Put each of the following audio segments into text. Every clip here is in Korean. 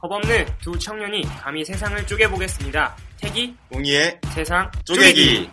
겁없는 두 청년이 감히 세상을 쪼개보겠습니다. 태기, 웅이의 세상, 쪼개기.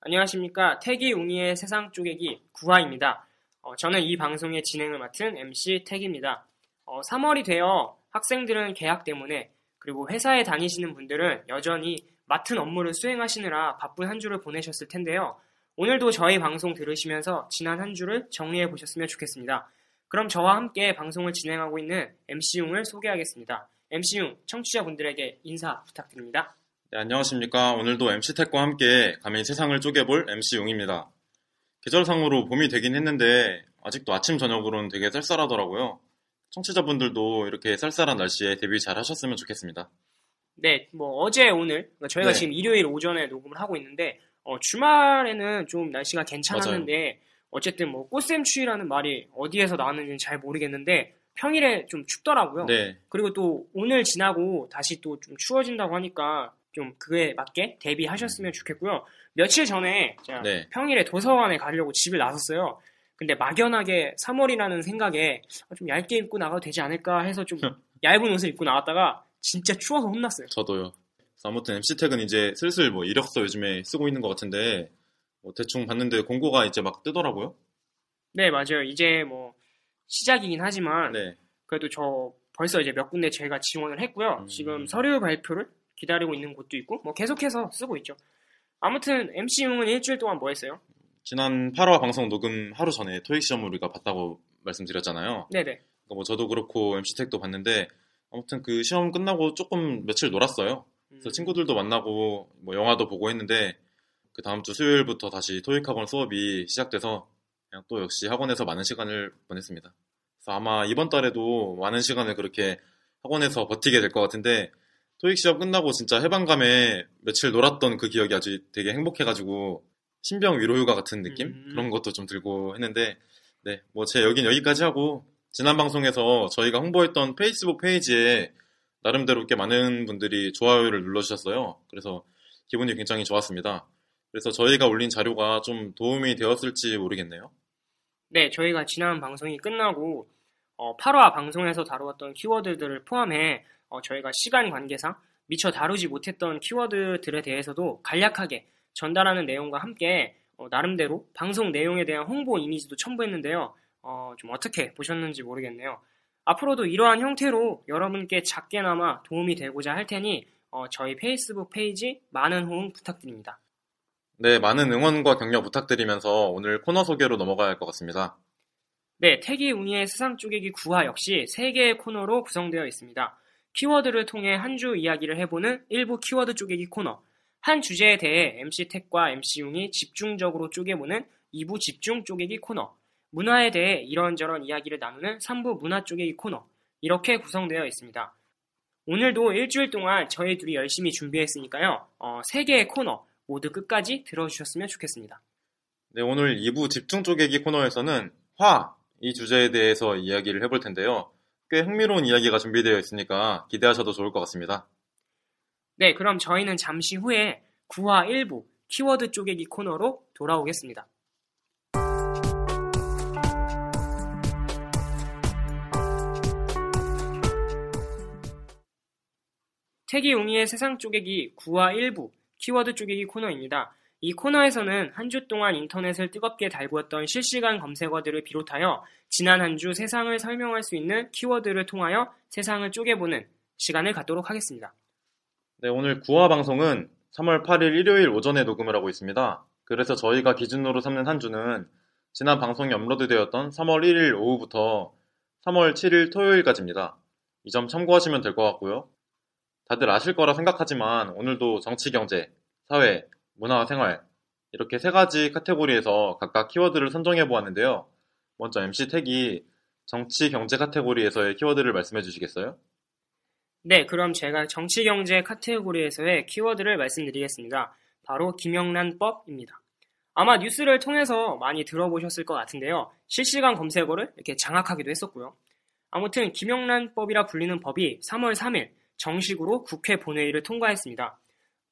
안녕하십니까. 태기 웅이의 세상 쪼개기 구하입니다. 어, 저는 이 방송의 진행을 맡은 MC 태기입니다. 어, 3월이 되어 학생들은 개학 때문에 그리고 회사에 다니시는 분들은 여전히 맡은 업무를 수행하시느라 바쁜 한 주를 보내셨을 텐데요. 오늘도 저희 방송 들으시면서 지난 한 주를 정리해 보셨으면 좋겠습니다. 그럼 저와 함께 방송을 진행하고 있는 MC용을 소개하겠습니다. MC용 청취자분들에게 인사 부탁드립니다. 네, 안녕하십니까. 오늘도 MC택과 함께 감히 세상을 쪼개볼 MC용입니다. 계절상으로 봄이 되긴 했는데 아직도 아침 저녁으로는 되게 쌀쌀하더라고요. 청취자분들도 이렇게 쌀쌀한 날씨에 대비 잘 하셨으면 좋겠습니다. 네, 뭐 어제 오늘 그러니까 저희가 네. 지금 일요일 오전에 녹음을 하고 있는데 어, 주말에는 좀 날씨가 괜찮았는데 어쨌든 뭐 꽃샘 추위라는 말이 어디에서 나왔는지는 잘 모르겠는데 평일에 좀 춥더라고요. 네, 그리고 또 오늘 지나고 다시 또 좀 추워진다고 하니까 좀 그에 맞게 대비하셨으면 좋겠고요. 며칠 전에 네. 평일에 도서관에 가려고 집을 나섰어요. 근데 막연하게 3월이라는 생각에 어, 좀 얇게 입고 나가도 되지 않을까 해서 좀 얇은 옷을 입고 나왔다가 진짜 추워서 혼났어요. 저도요. 아무튼 MC택은 이제 슬슬 뭐 이력서 요즘에 쓰고 있는 것 같은데 뭐 대충 봤는데 공고가 이제 막 뜨더라고요. 네, 맞아요. 이제 뭐 시작이긴 하지만 네, 그래도 저 벌써 이제 몇 군데 저희가 지원을 했고요. 음. 지금 서류 발표를 기다리고 있는 곳도 있고 뭐 계속해서 쓰고 있죠. 아무튼 MC용은 일주일 동안 뭐 했어요? 지난 8화 방송 녹음 하루 전에 토익 시험을 우리가 봤다고 말씀드렸잖아요. 네네. 그러니까 뭐 저도 그렇고 MC택도 봤는데 아무튼 그 시험 끝나고 조금 며칠 놀았어요. 그래서 음, 친구들도 만나고 뭐 영화도 보고 했는데 그 다음 주 수요일부터 다시 토익 학원 수업이 시작돼서 그냥 또 역시 학원에서 많은 시간을 보냈습니다. 그래서 아마 이번 달에도 많은 시간을 그렇게 학원에서 버티게 될 것 같은데 토익 시험 끝나고 진짜 해방감에 며칠 놀았던 그 기억이 아주 되게 행복해가지고 신병 위로휴가 같은 느낌 음. 그런 것도 좀 들고 했는데 네 뭐 제 여긴 여기까지 하고 지난 방송에서 저희가 홍보했던 페이스북 페이지에 나름대로 꽤 많은 분들이 좋아요를 눌러주셨어요. 그래서 기분이 굉장히 좋았습니다. 그래서 저희가 올린 자료가 좀 도움이 되었을지 모르겠네요. 네, 저희가 지난 방송이 끝나고 어, 8화 방송에서 다루었던 키워드들을 포함해 어, 저희가 시간 관계상 미처 다루지 못했던 키워드들에 대해서도 간략하게 전달하는 내용과 함께 어, 나름대로 방송 내용에 대한 홍보 이미지도 첨부했는데요. 어, 좀 어떻게 보셨는지 모르겠네요. 앞으로도 이러한 형태로 여러분께 작게나마 도움이 되고자 할 테니 어, 저희 페이스북 페이지 많은 호응 부탁드립니다. 네, 많은 응원과 격려 부탁드리면서 오늘 코너 소개로 넘어가야 할 것 같습니다. 네, 택이 웅이의 세상 쪼개기 9화 역시 3개의 코너로 구성되어 있습니다. 키워드를 통해 한 주 이야기를 해보는 1부 키워드 쪼개기 코너, 한 주제에 대해 MC 택과 MC 웅이 집중적으로 쪼개보는 2부 집중 쪼개기 코너, 문화에 대해 이런저런 이야기를 나누는 3부 문화 쪼개기 코너, 이렇게 구성되어 있습니다. 오늘도 일주일 동안 저희 둘이 열심히 준비했으니까요, 어, 3개의 코너 모두 끝까지 들어주셨으면 좋겠습니다. 네, 오늘 2부 집중 쪼개기 코너에서는 화, 이 주제에 대해서 이야기를 해볼 텐데요. 꽤 흥미로운 이야기가 준비되어 있으니까 기대하셔도 좋을 것 같습니다. 네, 그럼 저희는 잠시 후에 9화 1부 키워드 쪼개기 코너로 돌아오겠습니다. 태기 웅이의 세상 쪼개기 9화 1부 키워드 쪼개기 코너입니다. 이 코너에서는 한 주 동안 인터넷을 뜨겁게 달구었던 실시간 검색어들을 비롯하여 지난 한 주 세상을 설명할 수 있는 키워드를 통하여 세상을 쪼개보는 시간을 갖도록 하겠습니다. 네, 오늘 9화 방송은 3월 8일 일요일 오전에 녹음을 하고 있습니다. 그래서 저희가 기준으로 삼는 한 주는 지난 방송이 업로드되었던 3월 1일 오후부터 3월 7일 토요일까지입니다. 이 점 참고하시면 될 것 같고요. 다들 아실 거라 생각하지만 오늘도 정치, 경제, 사회, 문화, 생활 이렇게 세 가지 카테고리에서 각각 키워드를 선정해 보았는데요. 먼저 MC 택이 정치 경제 카테고리에서의 키워드를 말씀해 주시겠어요? 네, 그럼 제가 정치 경제 카테고리에서의 키워드를 말씀드리겠습니다. 바로 김영란법입니다. 아마 뉴스를 통해서 많이 들어보셨을 것 같은데요. 실시간 검색어를 이렇게 장악하기도 했었고요. 아무튼 김영란법이라 불리는 법이 3월 3일 정식으로 국회 본회의를 통과했습니다.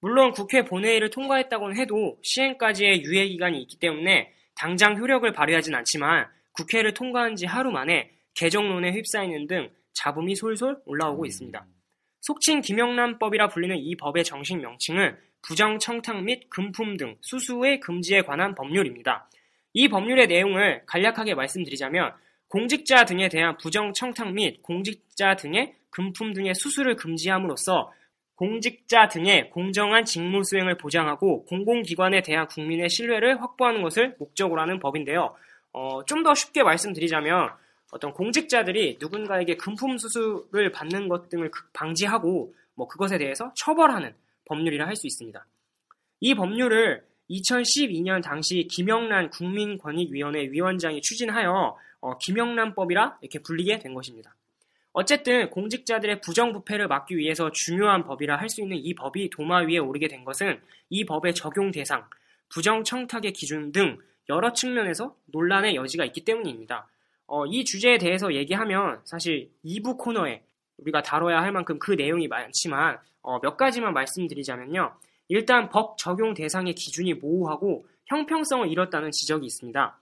물론 국회 본회의를 통과했다고는 해도 시행까지의 유예 기간이 있기 때문에 당장 효력을 발휘하진 않지만 국회를 통과한 지 하루 만에 개정론에 휩싸이는 등 잡음이 솔솔 올라오고 있습니다. 속칭 김영란법이라 불리는 이 법의 정식 명칭은 부정 청탁 및 금품 등 수수의 금지에 관한 법률입니다. 이 법률의 내용을 간략하게 말씀드리자면 공직자 등에 대한 부정 청탁 및 공직자 등의 금품 등의 수수를 금지함으로써 공직자 등의 공정한 직무 수행을 보장하고 공공기관에 대한 국민의 신뢰를 확보하는 것을 목적으로 하는 법인데요. 어, 좀 더 쉽게 말씀드리자면 어떤 공직자들이 누군가에게 금품 수수를 받는 것 등을 방지하고 뭐 그것에 대해서 처벌하는 법률이라 할 수 있습니다. 이 법률을 2012년 당시 김영란 국민권익위원회 위원장이 추진하여 어, 김영란법이라 이렇게 불리게 된 것입니다. 어쨌든 공직자들의 부정부패를 막기 위해서 중요한 법이라 할 수 있는 이 법이 도마 위에 오르게 된 것은 이 법의 적용 대상, 부정청탁의 기준 등 여러 측면에서 논란의 여지가 있기 때문입니다. 어, 이 주제에 대해서 얘기하면 사실 2부 코너에 우리가 다뤄야 할 만큼 그 내용이 많지만 어, 몇 가지만 말씀드리자면요. 일단 법 적용 대상의 기준이 모호하고 형평성을 잃었다는 지적이 있습니다.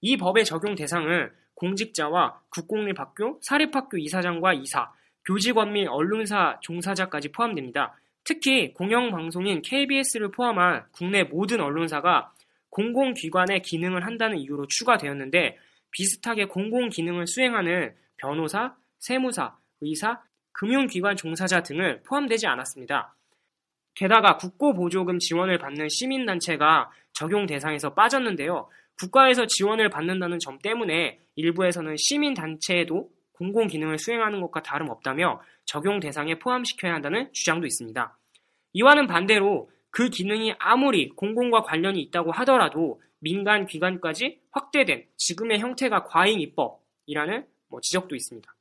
이 법의 적용 대상은 공직자와 국공립학교, 사립학교 이사장과 이사, 교직원 및 언론사 종사자까지 포함됩니다. 특히 공영방송인 KBS를 포함한 국내 모든 언론사가 공공기관의 기능을 한다는 이유로 추가되었는데 비슷하게 공공기능을 수행하는 변호사, 세무사, 의사, 금융기관 종사자 등을 포함되지 않았습니다. 게다가 국고보조금 지원을 받는 시민단체가 적용 대상에서 빠졌는데요. 국가에서 지원을 받는다는 점 때문에 일부에서는 시민단체에도 공공기능을 수행하는 것과 다름없다며 적용 대상에 포함시켜야 한다는 주장도 있습니다. 이와는 반대로 그 기능이 아무리 공공과 관련이 있다고 하더라도 민간 기관까지 확대된 지금의 형태가 과잉 입법이라는 뭐 지적도 있습니다.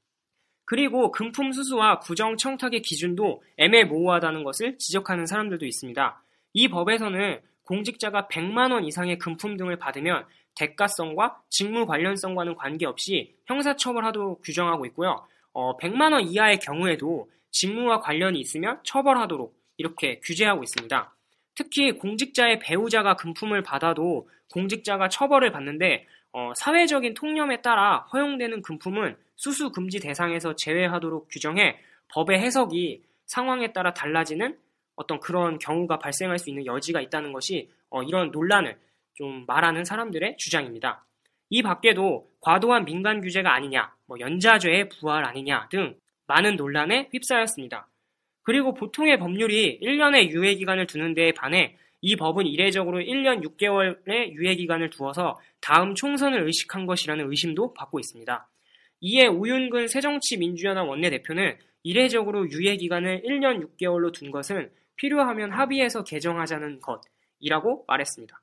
그리고 금품 수수와 부정 청탁의 기준도 애매모호하다는 것을 지적하는 사람들도 있습니다. 이 법에서는 공직자가 100만 원 이상의 금품 등을 받으면 대가성과 직무 관련성과는 관계없이 형사처벌하도록 규정하고 있고요. 어, 100만 원 이하의 경우에도 직무와 관련이 있으면 처벌하도록 이렇게 규제하고 있습니다. 특히 공직자의 배우자가 금품을 받아도 공직자가 처벌을 받는데 어, 사회적인 통념에 따라 허용되는 금품은 수수 금지 대상에서 제외하도록 규정해 법의 해석이 상황에 따라 달라지는 어떤 그런 경우가 발생할 수 있는 여지가 있다는 것이 어, 이런 논란을 좀 말하는 사람들의 주장입니다. 이 밖에도 과도한 민간 규제가 아니냐, 뭐 연자죄의 부활 아니냐 등 많은 논란에 휩싸였습니다. 그리고 보통의 법률이 1년의 유예 기간을 두는 데에 반해 이 법은 이례적으로 1년 6개월의 유예 기간을 두어서 다음 총선을 의식한 것이라는 의심도 받고 있습니다. 이에 우윤근 새정치민주연합 원내대표는 이례적으로 유예 기간을 1년 6개월로 둔 것은 필요하면 합의해서 개정하자는 것이라고 말했습니다.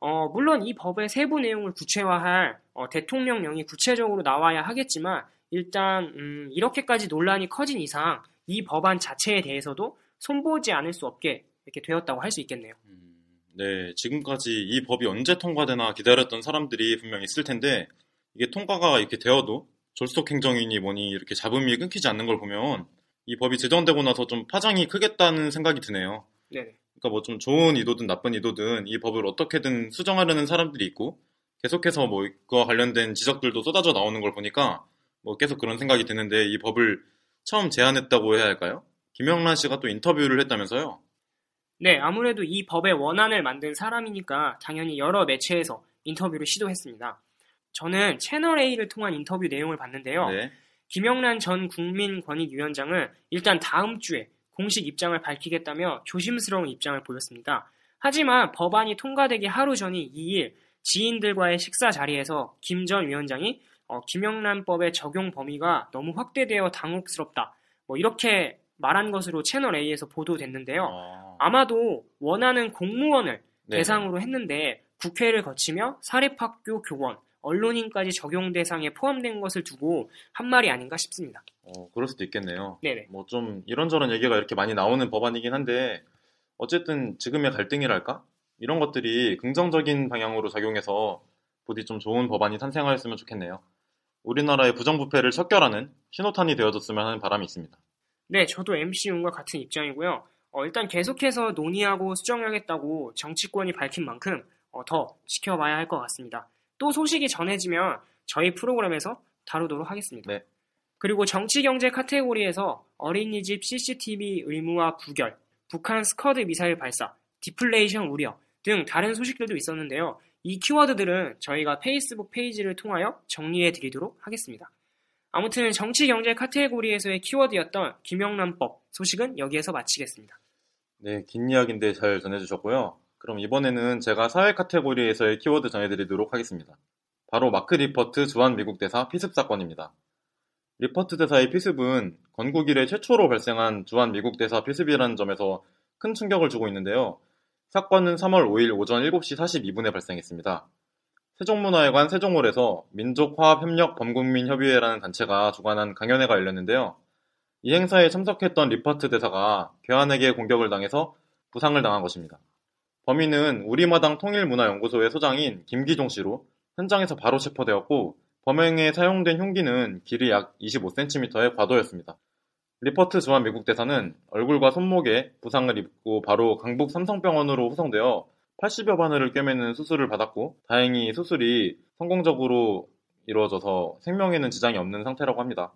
어, 물론 이 법의 세부 내용을 구체화할 어, 대통령령이 구체적으로 나와야 하겠지만 일단 음, 이렇게까지 논란이 커진 이상 이 법안 자체에 대해서도 손보지 않을 수 없게 이렇게 되었다고 할 수 있겠네요. 음, 네, 지금까지 이 법이 언제 통과되나 기다렸던 사람들이 분명 있을 텐데 이게 통과가 이렇게 되어도 졸속 행정이니 뭐니 이렇게 잡음이 끊기지 않는 걸 보면 이 법이 제정되고 나서 좀 파장이 크겠다는 생각이 드네요. 네. 그러니까 뭐 좀 좋은 의도든 나쁜 의도든 이 법을 어떻게든 수정하려는 사람들이 있고 계속해서 뭐 이거 관련된 지적들도 쏟아져 나오는 걸 보니까 뭐 계속 그런 생각이 드는데 이 법을 처음 제안했다고 해야 할까요? 김영란 씨가 또 인터뷰를 했다면서요? 네, 아무래도 이 법의 원안을 만든 사람이니까 당연히 여러 매체에서 인터뷰를 시도했습니다. 저는 채널A를 통한 인터뷰 내용을 봤는데요. 네. 김영란 전 국민권익위원장은 일단 다음 주에 공식 입장을 밝히겠다며 조심스러운 입장을 보였습니다. 하지만 법안이 통과되기 하루 전인 2일 지인들과의 식사 자리에서 김 전 위원장이 어, 김영란법의 적용 범위가 너무 확대되어 당혹스럽다. 뭐 이렇게 말한 것으로 채널 A에서 보도됐는데요. 아, 아마도 원하는 공무원을 네. 대상으로 했는데 국회를 거치며 사립학교 교원, 언론인까지 적용 대상에 포함된 것을 두고 한 말이 아닌가 싶습니다. 어, 그럴 수도 있겠네요. 네네. 뭐 좀 이런저런 얘기가 이렇게 많이 나오는 법안이긴 한데 어쨌든 지금의 갈등이랄까? 이런 것들이 긍정적인 방향으로 작용해서 부디 좀 좋은 법안이 탄생하였으면 좋겠네요. 우리나라의 부정부패를 척결하는 신호탄이 되어줬으면 하는 바람이 있습니다. 네, 저도 MC윤과 같은 입장이고요. 어, 일단 계속해서 논의하고 수정하겠다고 정치권이 밝힌 만큼 어, 더 지켜봐야 할 것 같습니다. 또 소식이 전해지면 저희 프로그램에서 다루도록 하겠습니다. 네. 그리고 정치 경제 카테고리에서 어린이집 CCTV 의무화 부결, 북한 스커드 미사일 발사, 디플레이션 우려 등 다른 소식들도 있었는데요. 이 키워드들은 저희가 페이스북 페이지를 통하여 정리해 드리도록 하겠습니다. 아무튼 정치 경제 카테고리에서의 키워드였던 김영란법 소식은 여기에서 마치겠습니다. 네, 긴 이야기인데 잘 전해주셨고요. 그럼 이번에는 제가 사회 카테고리에서의 키워드 전해드리도록 하겠습니다. 바로 마크 리퍼트 주한 미국 대사 피습 사건입니다. 리퍼트 대사의 피습은 건국 이래 최초로 발생한 주한 미국 대사 피습이라는 점에서 큰 충격을 주고 있는데요. 사건은 3월 5일 오전 7시 42분에 발생했습니다. 세종문화회관 세종홀에서 민족화합협력범국민협의회라는 단체가 주관한 강연회가 열렸는데요. 이 행사에 참석했던 리퍼트 대사가 괴한에게 공격을 당해서 부상을 당한 것입니다. 범인은 우리마당 통일문화연구소의 소장인 김기종 씨로 현장에서 바로 체포되었고 범행에 사용된 흉기는 길이 약 25cm의 과도였습니다. 리퍼트 주한 미국 대사는 얼굴과 손목에 부상을 입고 바로 강북 삼성병원으로 후송되어 80여 바늘을 꿰매는 수술을 받았고 다행히 수술이 성공적으로 이루어져서 생명에는 지장이 없는 상태라고 합니다.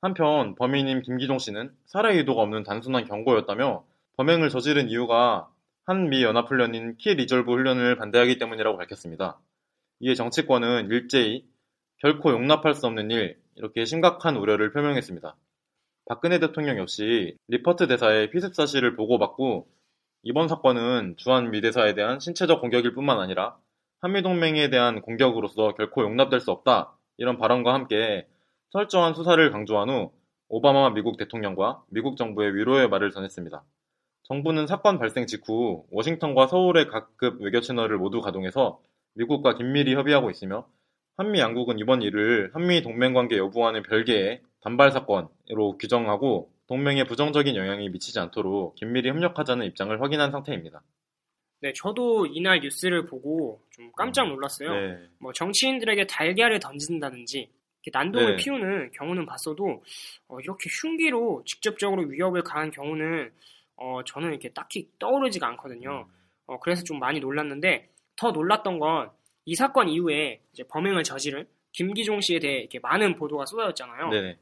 한편 범인인 김기종 씨는 살해 의도가 없는 단순한 경고였다며 범행을 저지른 이유가 한미 연합훈련인 키 리졸브 훈련을 반대하기 때문이라고 밝혔습니다. 이에 정치권은 일제히 결코 용납할 수 없는 일 이렇게 심각한 우려를 표명했습니다. 박근혜 대통령 역시 리퍼트 대사의 피습 사실을 보고받고 이번 사건은 주한 미 대사에 대한 신체적 공격일 뿐만 아니라 한미동맹에 대한 공격으로서 결코 용납될 수 없다 이런 발언과 함께 철저한 수사를 강조한 후 오바마 미국 대통령과 미국 정부의 위로의 말을 전했습니다. 정부는 사건 발생 직후 워싱턴과 서울의 각급 외교 채널을 모두 가동해서 미국과 긴밀히 협의하고 있으며 한미 양국은 이번 일을 한미 동맹 관계 여부와는 별개의 단발 사건으로 규정하고 동맹에 부정적인 영향이 미치지 않도록 긴밀히 협력하자는 입장을 확인한 상태입니다. 네, 저도 이날 뉴스를 보고 좀 깜짝 놀랐어요. 네. 뭐 정치인들에게 달걀을 던진다든지 난동을 네. 피우는 경우는 봤어도 어, 이렇게 흉기로 직접적으로 위협을 가한 경우는 어, 저는 이렇게 딱히 떠오르지가 않거든요. 어, 그래서 좀 많이 놀랐는데 더 놀랐던 건 이 사건 이후에 이제 범행을 저지른 김기종 씨에 대해 이렇게 많은 보도가 쏟아졌잖아요. 네네.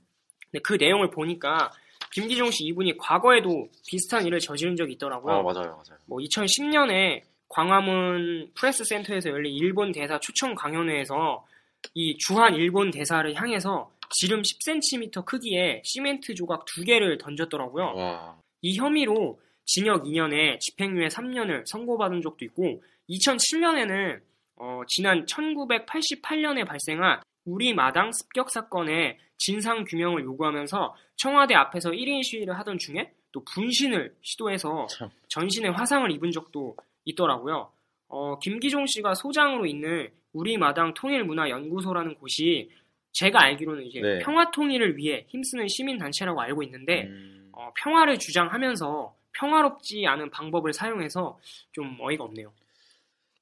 근데 그 내용을 보니까 김기종 씨 이분이 과거에도 비슷한 일을 저지른 적이 있더라고요. 아, 맞아요, 맞아요. 뭐 2010년에 광화문 프레스 센터에서 열린 일본 대사 초청 강연회에서 이 주한 일본 대사를 향해서 지름 10cm 크기의 시멘트 조각 두 개를 던졌더라고요. 와, 이 혐의로 징역 2년에 집행유예 3년을 선고받은 적도 있고 2007년에는 어, 지난 1988년에 발생한 우리 마당 습격 사건의 진상 규명을 요구하면서 청와대 앞에서 1인 시위를 하던 중에 또 분신을 시도해서 참. 전신에 화상을 입은 적도 있더라고요. 어, 김기종 씨가 소장으로 있는 우리 마당 통일문화연구소라는 곳이 제가 알기로는 이제 네. 평화 통일을 위해 힘쓰는 시민 단체라고 알고 있는데 음, 어, 평화를 주장하면서 평화롭지 않은 방법을 사용해서 좀 어이가 없네요.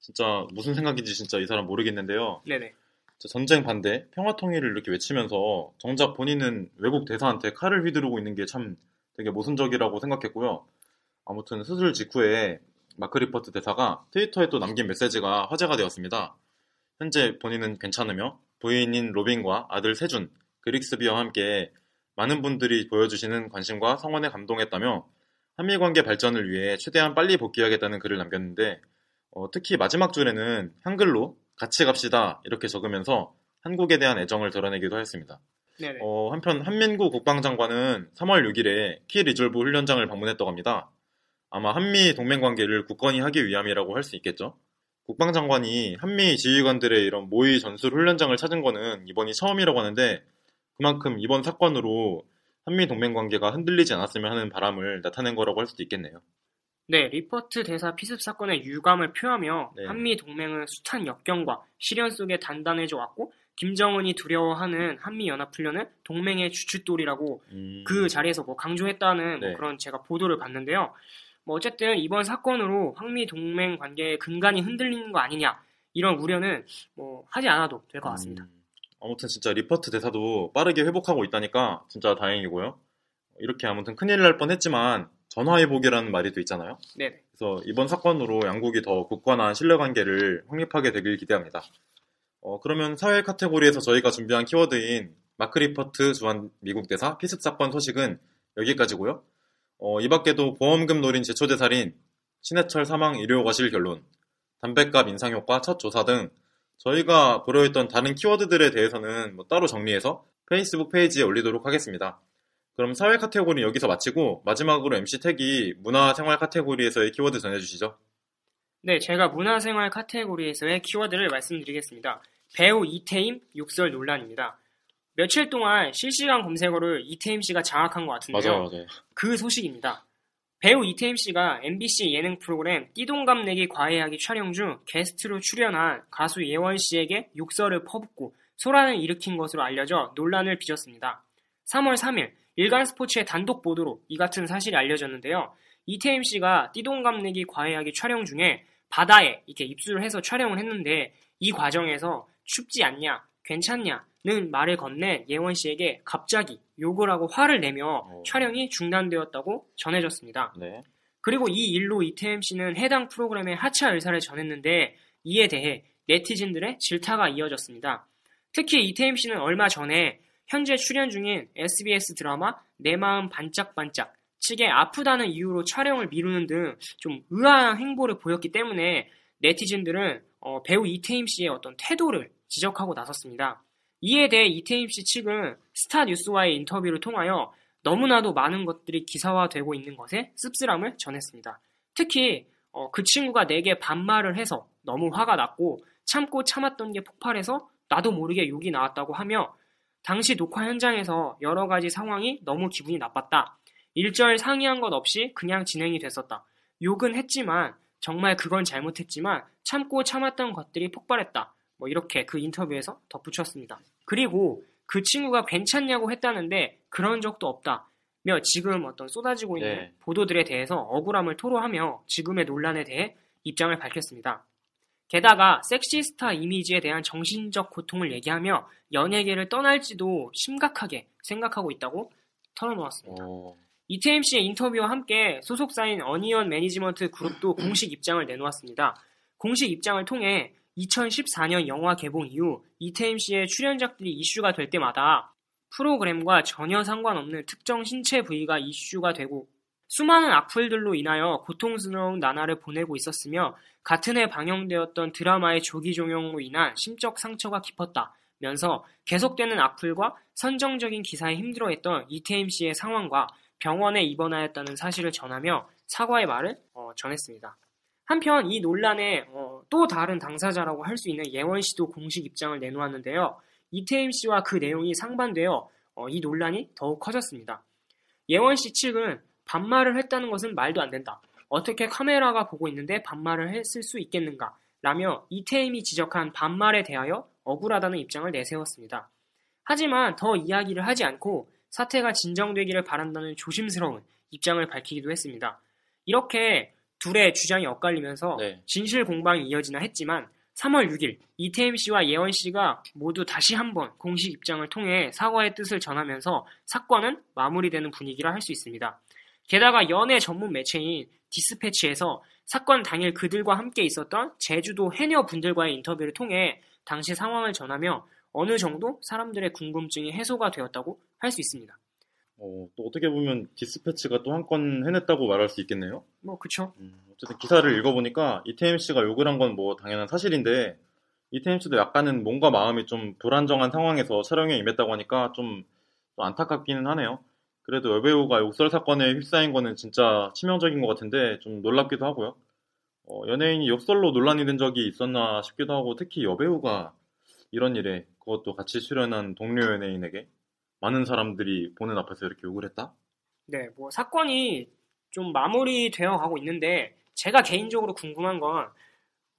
진짜 무슨 생각인지 진짜 이 사람 모르겠는데요. 네네. 전쟁 반대, 평화 통일을 이렇게 외치면서 정작 본인은 외국 대사한테 칼을 휘두르고 있는 게 참 되게 모순적이라고 생각했고요. 아무튼 수술 직후에 마크 리퍼트 대사가 트위터에 또 남긴 메시지가 화제가 되었습니다. 현재 본인은 괜찮으며 부인인 로빈과 아들 세준, 그릭스비와 함께 많은 분들이 보여주시는 관심과 성원에 감동했다며 한미 관계 발전을 위해 최대한 빨리 복귀하겠다는 글을 남겼는데 어, 특히 마지막 줄에는 한글로 같이 갑시다 이렇게 적으면서 한국에 대한 애정을 드러내기도 했습니다. 어, 한편 한민구 국방장관은 3월 6일에 키 리졸브 훈련장을 방문했다고 합니다. 아마 한미 동맹 관계를 굳건히 하기 위함이라고 할 수 있겠죠. 국방장관이 한미 지휘관들의 이런 모의 전술 훈련장을 찾은 거는 이번이 처음이라고 하는데 그만큼 이번 사건으로 한미 동맹 관계가 흔들리지 않았으면 하는 바람을 나타낸 거라고 할 수도 있겠네요. 네, 리퍼트 대사 피습 사건의 유감을 표하며 네. 한미 동맹은 숱한 역경과 시련 속에 단단해져 왔고 김정은이 두려워하는 한미 연합 훈련은 동맹의 주춧돌이라고 음, 그 자리에서 뭐 강조했다는 뭐 네. 그런 제가 보도를 봤는데요. 뭐 어쨌든 이번 사건으로 한미 동맹 관계의 근간이 흔들리는 거 아니냐 이런 우려는 뭐 하지 않아도 될 것 같습니다. 음, 아무튼 진짜 리퍼트 대사도 빠르게 회복하고 있다니까 진짜 다행이고요. 이렇게 아무튼 큰일 날 뻔했지만 전화위복이라는 말이 또 있잖아요. 네, 그래서 이번 사건으로 양국이 더 굳건한 신뢰관계를 확립하게 되길 기대합니다. 어, 그러면 사회 카테고리에서 저희가 준비한 키워드인 마크 리퍼트 주한 미국 대사 피습 사건 소식은 여기까지고요. 어, 이 밖에도 보험금 노린 제초제 살인 신해철 사망 의료과실 결론, 담배값 인상 효과 첫 조사 등 저희가 고려했던 다른 키워드들에 대해서는 뭐 따로 정리해서 페이스북 페이지에 올리도록 하겠습니다. 그럼 사회 카테고리 여기서 마치고 마지막으로 MC 택이 문화생활 카테고리에서의 키워드 전해주시죠. 네, 제가 문화생활 카테고리에서의 키워드를 말씀드리겠습니다. 배우 이태임 육설 논란입니다. 며칠 동안 실시간 검색어를 이태임 씨가 장악한 것 같은데요. 맞아요. 그 소식입니다. 배우 이태임 씨가 MBC 예능 프로그램 띠동갑 내기 과외하기 촬영 중 게스트로 출연한 가수 예원 씨에게 욕설을 퍼붓고 소란을 일으킨 것으로 알려져 논란을 빚었습니다. 3월 3일 일간 스포츠의 단독 보도로 이 같은 사실이 알려졌는데요. 이태임 씨가 띠동갑 내기 과외하기 촬영 중에 바다에 이렇게 입수를 해서 촬영을 했는데 이 과정에서 춥지 않냐, 괜찮냐는 말을 건넨 예원 씨에게 갑자기 욕을 하고 화를 내며 어. 촬영이 중단되었다고 전해졌습니다. 네. 그리고 이 일로 이태임 씨는 해당 프로그램에 하차 의사를 전했는데 이에 대해 네티즌들의 질타가 이어졌습니다. 특히 이태임 씨는 얼마 전에 현재 출연 중인 SBS 드라마 내 마음 반짝반짝 측에 아프다는 이유로 촬영을 미루는 등 좀 의아한 행보를 보였기 때문에 네티즌들은 어, 배우 이태임 씨의 어떤 태도를 지적하고 나섰습니다. 이에 대해 이태임 씨 측은 스타 뉴스와의 인터뷰를 통하여 너무나도 많은 것들이 기사화되고 있는 것에 씁쓸함을 전했습니다. 특히 어, 그 친구가 내게 반말을 해서 너무 화가 났고 참고 참았던 게 폭발해서 나도 모르게 욕이 나왔다고 하며 당시 녹화 현장에서 여러 가지 상황이 너무 기분이 나빴다. 일절 상의한 것 없이 그냥 진행이 됐었다. 욕은 했지만 정말 그건 잘못했지만 참고 참았던 것들이 폭발했다. 뭐 이렇게 그 인터뷰에서 덧붙였습니다. 그리고 그 친구가 괜찮냐고 했다는데 그런 적도 없다. 며 지금 어떤 쏟아지고 있는 네. 보도들에 대해서 억울함을 토로하며 지금의 논란에 대해 입장을 밝혔습니다. 게다가 섹시스타 이미지에 대한 정신적 고통을 얘기하며 연예계를 떠날지도 심각하게 생각하고 있다고 털어놓았습니다. 어, 이태임 씨의 인터뷰와 함께 소속사인 어니언 매니지먼트 그룹도 공식 입장을 내놓았습니다. 공식 입장을 통해 2014년 영화 개봉 이후 이태임 씨의 출연작들이 이슈가 될 때마다 프로그램과 전혀 상관없는 특정 신체 부위가 이슈가 되고 수많은 악플들로 인하여 고통스러운 나날을 보내고 있었으며 같은 해 방영되었던 드라마의 조기 종영으로 인한 심적 상처가 깊었다면서 계속되는 악플과 선정적인 기사에 힘들어했던 이태임 씨의 상황과 병원에 입원하였다는 사실을 전하며 사과의 말을 어, 전했습니다. 한편 이 논란의 어, 또 다른 당사자라고 할 수 있는 예원 씨도 공식 입장을 내놓았는데요. 이태임 씨와 그 내용이 상반되어 어, 이 논란이 더욱 커졌습니다. 예원 씨 측은 반말을 했다는 것은 말도 안 된다. 어떻게 카메라가 보고 있는데 반말을 했을 수 있겠는가? 라며 이태임이 지적한 반말에 대하여 억울하다는 입장을 내세웠습니다. 하지만 더 이야기를 하지 않고 사태가 진정되기를 바란다는 조심스러운 입장을 밝히기도 했습니다. 이렇게 둘의 주장이 엇갈리면서 네. 진실 공방이 이어지나 했지만 3월 6일 이태임 씨와 예원 씨가 모두 다시 한번 공식 입장을 통해 사과의 뜻을 전하면서 사건은 마무리되는 분위기라 할 수 있습니다. 게다가 연예 전문 매체인 디스패치에서 사건 당일 그들과 함께 있었던 제주도 해녀 분들과의 인터뷰를 통해 당시 상황을 전하며 어느 정도 사람들의 궁금증이 해소가 되었다고 할 수 있습니다. 어, 또 어떻게 보면 디스패치가 또 한 건 해냈다고 말할 수 있겠네요. 뭐 그쵸? 음, 어쨌든 기사를 읽어보니까 이태임 씨가 욕을 한 건 뭐 당연한 사실인데 이태임 씨도 약간은 몸과 마음이 좀 불안정한 상황에서 촬영에 임했다고 하니까 좀, 좀 안타깝기는 하네요. 그래도 여배우가 욕설 사건에 휩싸인 거는 진짜 치명적인 것 같은데 좀 놀랍기도 하고요. 어, 연예인이 욕설로 논란이 된 적이 있었나 싶기도 하고 특히 여배우가 이런 일에 그것도 같이 출연한 동료 연예인에게 많은 사람들이 보는 앞에서 이렇게 욕을 했다? 네, 뭐 사건이 좀 마무리되어 가고 있는데 제가 개인적으로 궁금한 건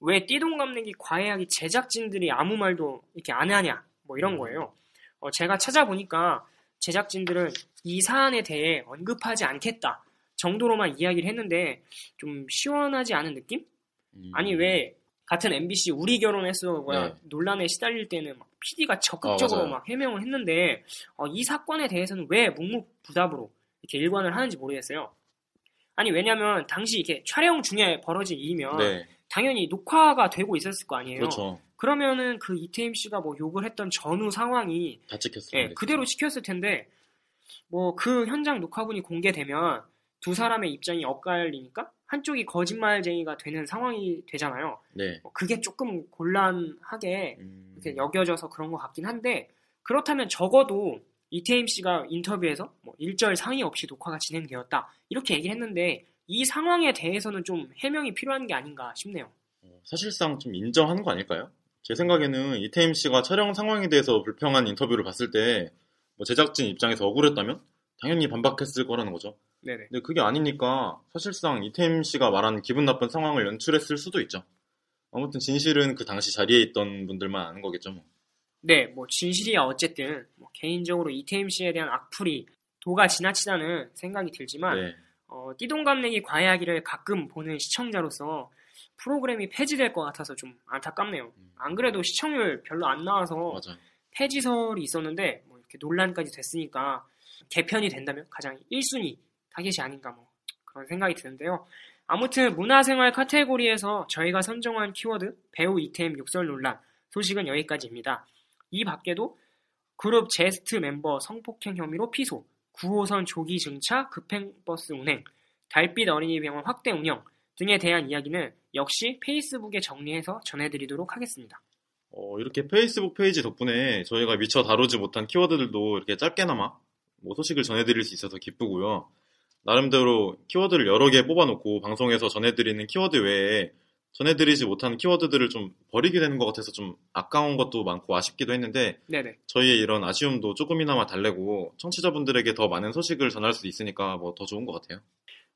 왜 띠동갑내기 과외하기 제작진들이 아무 말도 이렇게 안 하냐 뭐 이런 거예요. 어, 제가 찾아보니까 제작진들은 이 사안에 대해 언급하지 않겠다 정도로만 이야기를 했는데 좀 시원하지 않은 느낌? 음, 아니 왜 같은 MBC 우리 결혼했어 뭐야 네. 논란에 시달릴 때는 막 PD가 적극적으로 어. 막 해명을 했는데 어, 이 사건에 대해서는 왜 묵묵부답으로 이렇게 일관을 하는지 모르겠어요. 아니 왜냐면 당시 이렇게 촬영 중에 벌어진 일이면 네, 당연히 녹화가 되고 있었을 거 아니에요. 그렇죠. 그러면은 그 이태임 씨가 뭐 욕을 했던 전후 상황이 다 찍혔어요. 예, 그대로 지켰을 텐데 뭐 그 현장 녹화분이 공개되면 두 사람의 입장이 엇갈리니까 한쪽이 거짓말쟁이가 되는 상황이 되잖아요. 네. 뭐 그게 조금 곤란하게 음, 이렇게 여겨져서 그런 것 같긴 한데 그렇다면 적어도 이태임 씨가 인터뷰에서 뭐 일절 상의 없이 녹화가 진행되었다 이렇게 얘기를 했는데 이 상황에 대해서는 좀 해명이 필요한 게 아닌가 싶네요. 어, 사실상 좀 인정한 거 아닐까요? 제 생각에는 이태임 씨가 촬영 상황에 대해서 불평한 인터뷰를 봤을 때 뭐 제작진 입장에서 억울했다면 당연히 반박했을 거라는 거죠. 네네. 근데 그게 아니니까 사실상 이태임 씨가 말한 기분 나쁜 상황을 연출했을 수도 있죠. 아무튼 진실은 그 당시 자리에 있던 분들만 아는 거겠죠. 뭐. 네, 뭐 진실이야 어쨌든 뭐 개인적으로 이태임 씨에 대한 악플이 도가 지나치다는 생각이 들지만 네. 어, 띠동갑내기 과외하기를 가끔 보는 시청자로서 프로그램이 폐지될 것 같아서 좀 안타깝네요. 안 그래도 시청률 별로 안 나와서 맞아요. 폐지설이 있었는데 뭐 이렇게 논란까지 됐으니까 개편이 된다면 가장 1순위 타겟이 아닌가 뭐 그런 생각이 드는데요. 아무튼 문화생활 카테고리에서 저희가 선정한 키워드 배우 이태임 욕설 논란 소식은 여기까지입니다. 이 밖에도 그룹 제스트 멤버 성폭행 혐의로 피소, 9호선 조기 증차 급행버스 운행, 달빛 어린이병원 확대 운영 등에 대한 이야기는 역시 페이스북에 정리해서 전해드리도록 하겠습니다. 어, 이렇게 페이스북 페이지 덕분에 저희가 미처 다루지 못한 키워드들도 이렇게 짧게나마 뭐 소식을 전해드릴 수 있어서 기쁘고요. 나름대로 키워드를 여러 개 뽑아놓고 방송에서 전해드리는 키워드 외에 전해드리지 못한 키워드들을 좀 버리게 되는 것 같아서 좀 아까운 것도 많고 아쉽기도 했는데 네네. 저희의 이런 아쉬움도 조금이나마 달래고 청취자분들에게 더 많은 소식을 전할 수 있으니까 뭐 더 좋은 것 같아요.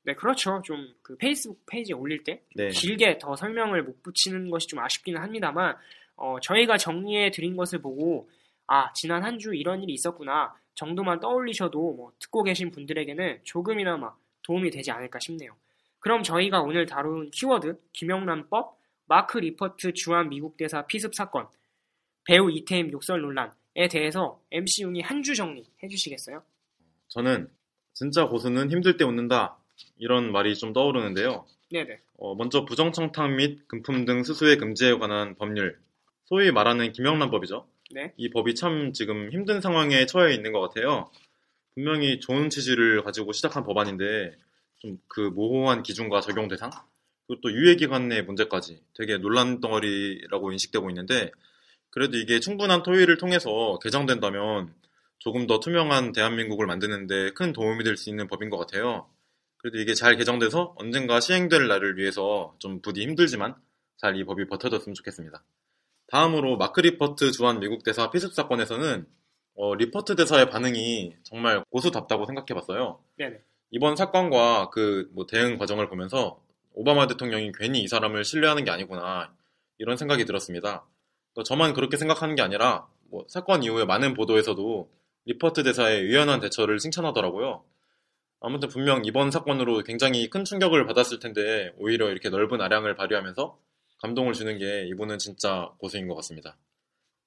네, 그렇죠. 좀 그 페이스북 페이지에 올릴 때 네. 길게 더 설명을 못 붙이는 것이 좀 아쉽기는 합니다만, 어, 저희가 정리해 드린 것을 보고, 아, 지난 한 주 이런 일이 있었구나 정도만 떠올리셔도 뭐 듣고 계신 분들에게는 조금이나마 도움이 되지 않을까 싶네요. 그럼 저희가 오늘 다룬 키워드, 김영란법, 마크 리퍼트 주한 미국 대사 피습 사건, 배우 이태임 욕설 논란에 대해서 MC 용이 한 주 정리 해 주시겠어요? 저는 진짜 고수는 힘들 때 웃는다 이런 말이 좀 떠오르는데요. 네네. 어, 먼저 부정청탁 및 금품 등 수수의 금지에 관한 법률, 소위 말하는 김영란법이죠. 네. 이 법이 참 지금 힘든 상황에 처해 있는 것 같아요. 분명히 좋은 취지를 가지고 시작한 법안인데 좀 그 모호한 기준과 적용 대상 그리고 또 유예 기간 내 문제까지 되게 논란 덩어리라고 인식되고 있는데 그래도 이게 충분한 토의를 통해서 개정된다면 조금 더 투명한 대한민국을 만드는데 큰 도움이 될 수 있는 법인 것 같아요. 그래도 이게 잘 개정돼서 언젠가 시행될 날을 위해서 좀 부디 힘들지만 잘 이 법이 버텨졌으면 좋겠습니다. 다음으로 마크 리퍼트 주한 미국 대사 피습 사건에서는 어, 리퍼트 대사의 반응이 정말 고수답다고 생각해봤어요. 네네. 이번 사건과 그 뭐 대응 과정을 보면서 오바마 대통령이 괜히 이 사람을 신뢰하는 게 아니구나 이런 생각이 들었습니다. 또 저만 그렇게 생각하는 게 아니라 뭐 사건 이후에 많은 보도에서도 리퍼트 대사의 유연한 대처를 칭찬하더라고요. 아무튼 분명 이번 사건으로 굉장히 큰 충격을 받았을 텐데 오히려 이렇게 넓은 아량을 발휘하면서 감동을 주는 게 이분은 진짜 고수인 것 같습니다.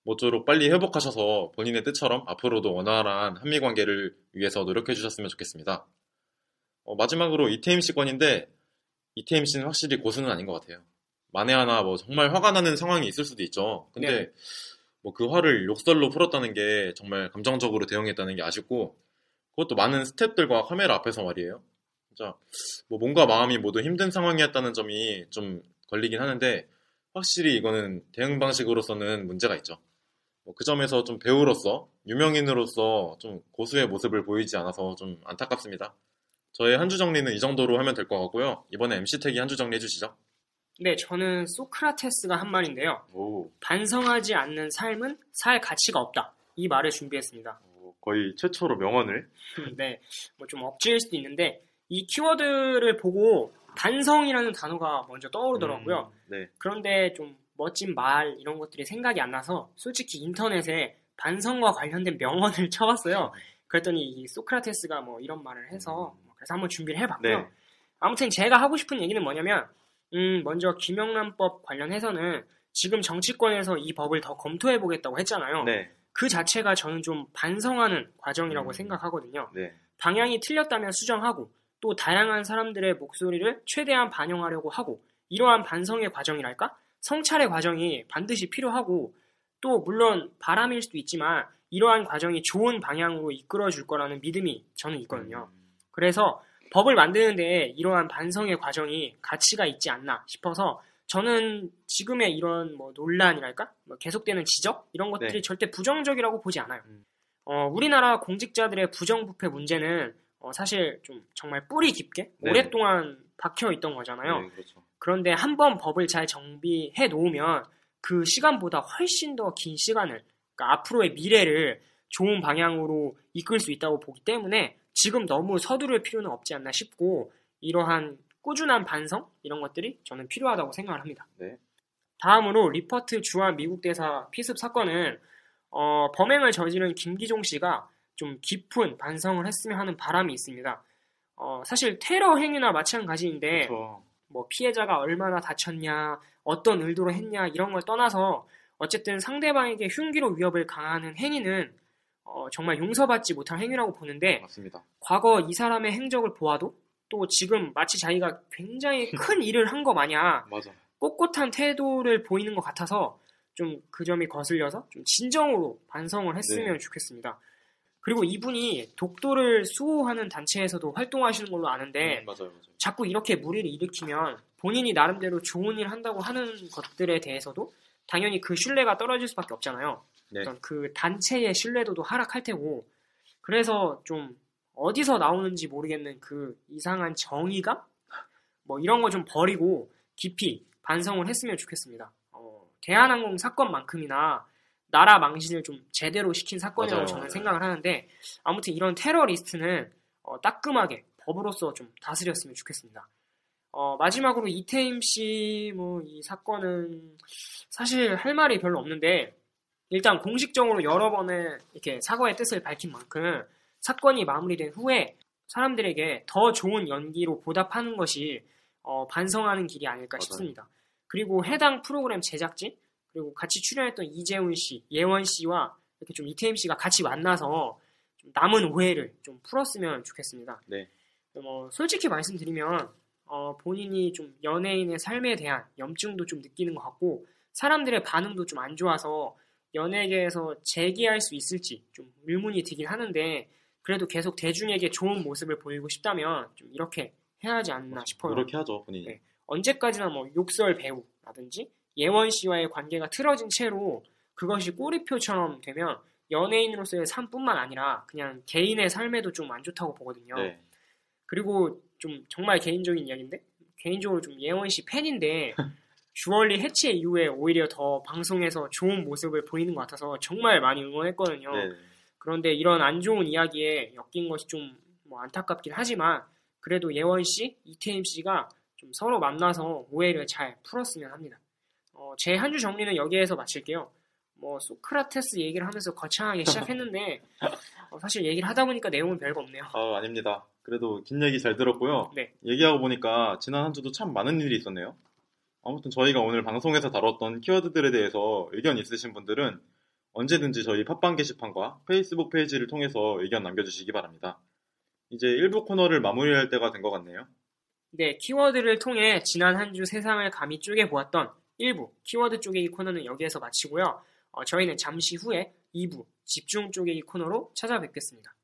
모쪼록 빨리 회복하셔서 본인의 뜻처럼 앞으로도 원활한 한미 관계를 위해서 노력해 주셨으면 좋겠습니다. 어, 마지막으로 이태임 씨 건인데 이태임 씨는 확실히 고수는 아닌 것 같아요. 만에 하나 뭐 정말 화가 나는 상황이 있을 수도 있죠. 근데 네. 뭐그 화를 욕설로 풀었다는 게 정말 감정적으로 대응했다는 게 아쉽고 그것도 많은 스탭들과 카메라 앞에서 말이에요. 진짜 뭐 몸과 마음이 모두 힘든 상황이었다는 점이 좀 걸리긴 하는데 확실히 이거는 대응 방식으로서는 문제가 있죠. 뭐 그 점에서 좀 배우로서 유명인으로서 좀 고수의 모습을 보이지 않아서 좀 안타깝습니다. 저의 한 주 정리는 이 정도로 하면 될 것 같고요. 이번에 MC 택이 한 주 정리해 주시죠. 네, 저는 소크라테스가 한 말인데요. 오, 반성하지 않는 삶은 살 가치가 없다. 이 말을 준비했습니다. 거의 최초로 명언을. 네, 뭐 좀 억지일 수도 있는데 이 키워드를 보고 반성이라는 단어가 먼저 떠오르더라고요. 음, 네. 그런데 좀 멋진 말 이런 것들이 생각이 안 나서 솔직히 인터넷에 반성과 관련된 명언을 쳐봤어요. 그랬더니 이 소크라테스가 뭐 이런 말을 해서 그래서 한번 준비를 해봤고요. 네. 아무튼 제가 하고 싶은 얘기는 뭐냐면 음, 먼저 김영란법 관련해서는 지금 정치권에서 이 법을 더 검토해 보겠다고 했잖아요. 네. 그 자체가 저는 좀 반성하는 과정이라고 음. 생각하거든요. 네. 방향이 틀렸다면 수정하고 또 다양한 사람들의 목소리를 최대한 반영하려고 하고 이러한 반성의 과정이랄까? 성찰의 과정이 반드시 필요하고 또 물론 바람일 수도 있지만 이러한 과정이 좋은 방향으로 이끌어 줄 거라는 믿음이 저는 있거든요. 음, 그래서 법을 만드는데 이러한 반성의 과정이 가치가 있지 않나 싶어서 저는 지금의 이런 뭐 논란이랄까? 뭐 계속되는 지적? 이런 것들이 네. 절대 부정적이라고 보지 않아요. 음. 어, 우리나라 공직자들의 부정부패 문제는 어, 사실 좀 정말 뿌리 깊게 네. 오랫동안 박혀 있던 거잖아요. 네, 그렇죠. 그런데 한 번 법을 잘 정비해 놓으면 그 시간보다 훨씬 더 긴 시간을, 그러니까 앞으로의 미래를 좋은 방향으로 이끌 수 있다고 보기 때문에 지금 너무 서두를 필요는 없지 않나 싶고 이러한 꾸준한 반성 이런 것들이 저는 필요하다고 생각을 합니다. 네. 다음으로 리퍼트 주한 미국 대사 피습 사건은 어, 범행을 저지른 김기종 씨가 좀 깊은 반성을 했으면 하는 바람이 있습니다. 어, 사실 테러 행위나 마찬가지인데 그렇죠. 뭐 피해자가 얼마나 다쳤냐, 어떤 의도로 했냐 이런 걸 떠나서 어쨌든 상대방에게 흉기로 위협을 가하는 행위는 어, 정말 용서받지 못할 행위라고 보는데 맞습니다. 과거 이 사람의 행적을 보아도 또 지금 마치 자기가 굉장히 큰 일을 한 거 마냥 맞아. 꼿꼿한 태도를 보이는 것 같아서 좀 그 점이 거슬려서 좀 진정으로 반성을 했으면 네. 좋겠습니다. 그리고 이분이 독도를 수호하는 단체에서도 활동하시는 걸로 아는데 음, 맞아요, 맞아요. 자꾸 이렇게 무리를 일으키면 본인이 나름대로 좋은 일 한다고 하는 것들에 대해서도 당연히 그 신뢰가 떨어질 수밖에 없잖아요. 네. 어떤 그 단체의 신뢰도도 하락할 테고 그래서 좀 어디서 나오는지 모르겠는 그 이상한 정의감 뭐 이런 거 좀 버리고 깊이 반성을 했으면 좋겠습니다. 어, 대한항공 사건만큼이나 나라 망신을 좀 제대로 시킨 사건이라고 맞아요. 저는 네. 생각을 하는데 아무튼 이런 테러리스트는 어, 따끔하게 법으로서 좀 다스렸으면 좋겠습니다. 어, 마지막으로 이태임 씨 뭐 이 사건은 사실 할 말이 별로 없는데 일단 공식적으로 여러 번의 이렇게 사과의 뜻을 밝힌 만큼 사건이 마무리된 후에 사람들에게 더 좋은 연기로 보답하는 것이 어, 반성하는 길이 아닐까 맞아요. 싶습니다. 그리고 해당 프로그램 제작진 그리고 같이 출연했던 이재훈 씨, 예원 씨와 이렇게 좀 이태임 씨가 같이 만나서 좀 남은 오해를 좀 풀었으면 좋겠습니다. 네. 뭐 솔직히 말씀드리면 어, 본인이 좀 연예인의 삶에 대한 염증도 좀 느끼는 것 같고 사람들의 반응도 좀 안 좋아서 연예계에서 재기할 수 있을지 좀 의문이 들긴 하는데 그래도 계속 대중에게 좋은 모습을 보이고 싶다면 좀 이렇게 해야 하지 않나 싶어요. 그렇게 하죠, 본인이. 네. 언제까지나 뭐 욕설 배우라든지 예원 씨와의 관계가 틀어진 채로 그것이 꼬리표처럼 되면 연예인으로서의 삶뿐만 아니라 그냥 개인의 삶에도 좀 안 좋다고 보거든요. 네. 그리고 좀 정말 개인적인 이야기인데 개인적으로 좀 예원 씨 팬인데 주얼리 해체 이후에 오히려 더 방송에서 좋은 모습을 보이는 것 같아서 정말 많이 응원했거든요. 네. 그런데 이런 안 좋은 이야기에 엮인 것이 좀 뭐 안타깝긴 하지만 그래도 예원 씨, 이태임 씨가 좀 서로 만나서 오해를 잘 풀었으면 합니다. 어, 제 한 주 정리는 여기에서 마칠게요. 뭐 소크라테스 얘기를 하면서 거창하게 시작했는데 어, 사실 얘기를 하다 보니까 내용은 별거 없네요. 아, 아닙니다. 그래도 긴 얘기 잘 들었고요. 네. 얘기하고 보니까 지난 한 주도 참 많은 일이 있었네요. 아무튼 저희가 오늘 방송에서 다뤘던 키워드들에 대해서 의견 있으신 분들은 언제든지 저희 팟빵 게시판과 페이스북 페이지를 통해서 의견 남겨주시기 바랍니다. 이제 1부 코너를 마무리할 때가 된 것 같네요. 네, 키워드를 통해 지난 한 주 세상을 감히 쪼개보았던 1부 키워드 쪼개기 코너는 여기에서 마치고요. 어, 저희는 잠시 후에 2부 집중 쪼개기 코너로 찾아뵙겠습니다.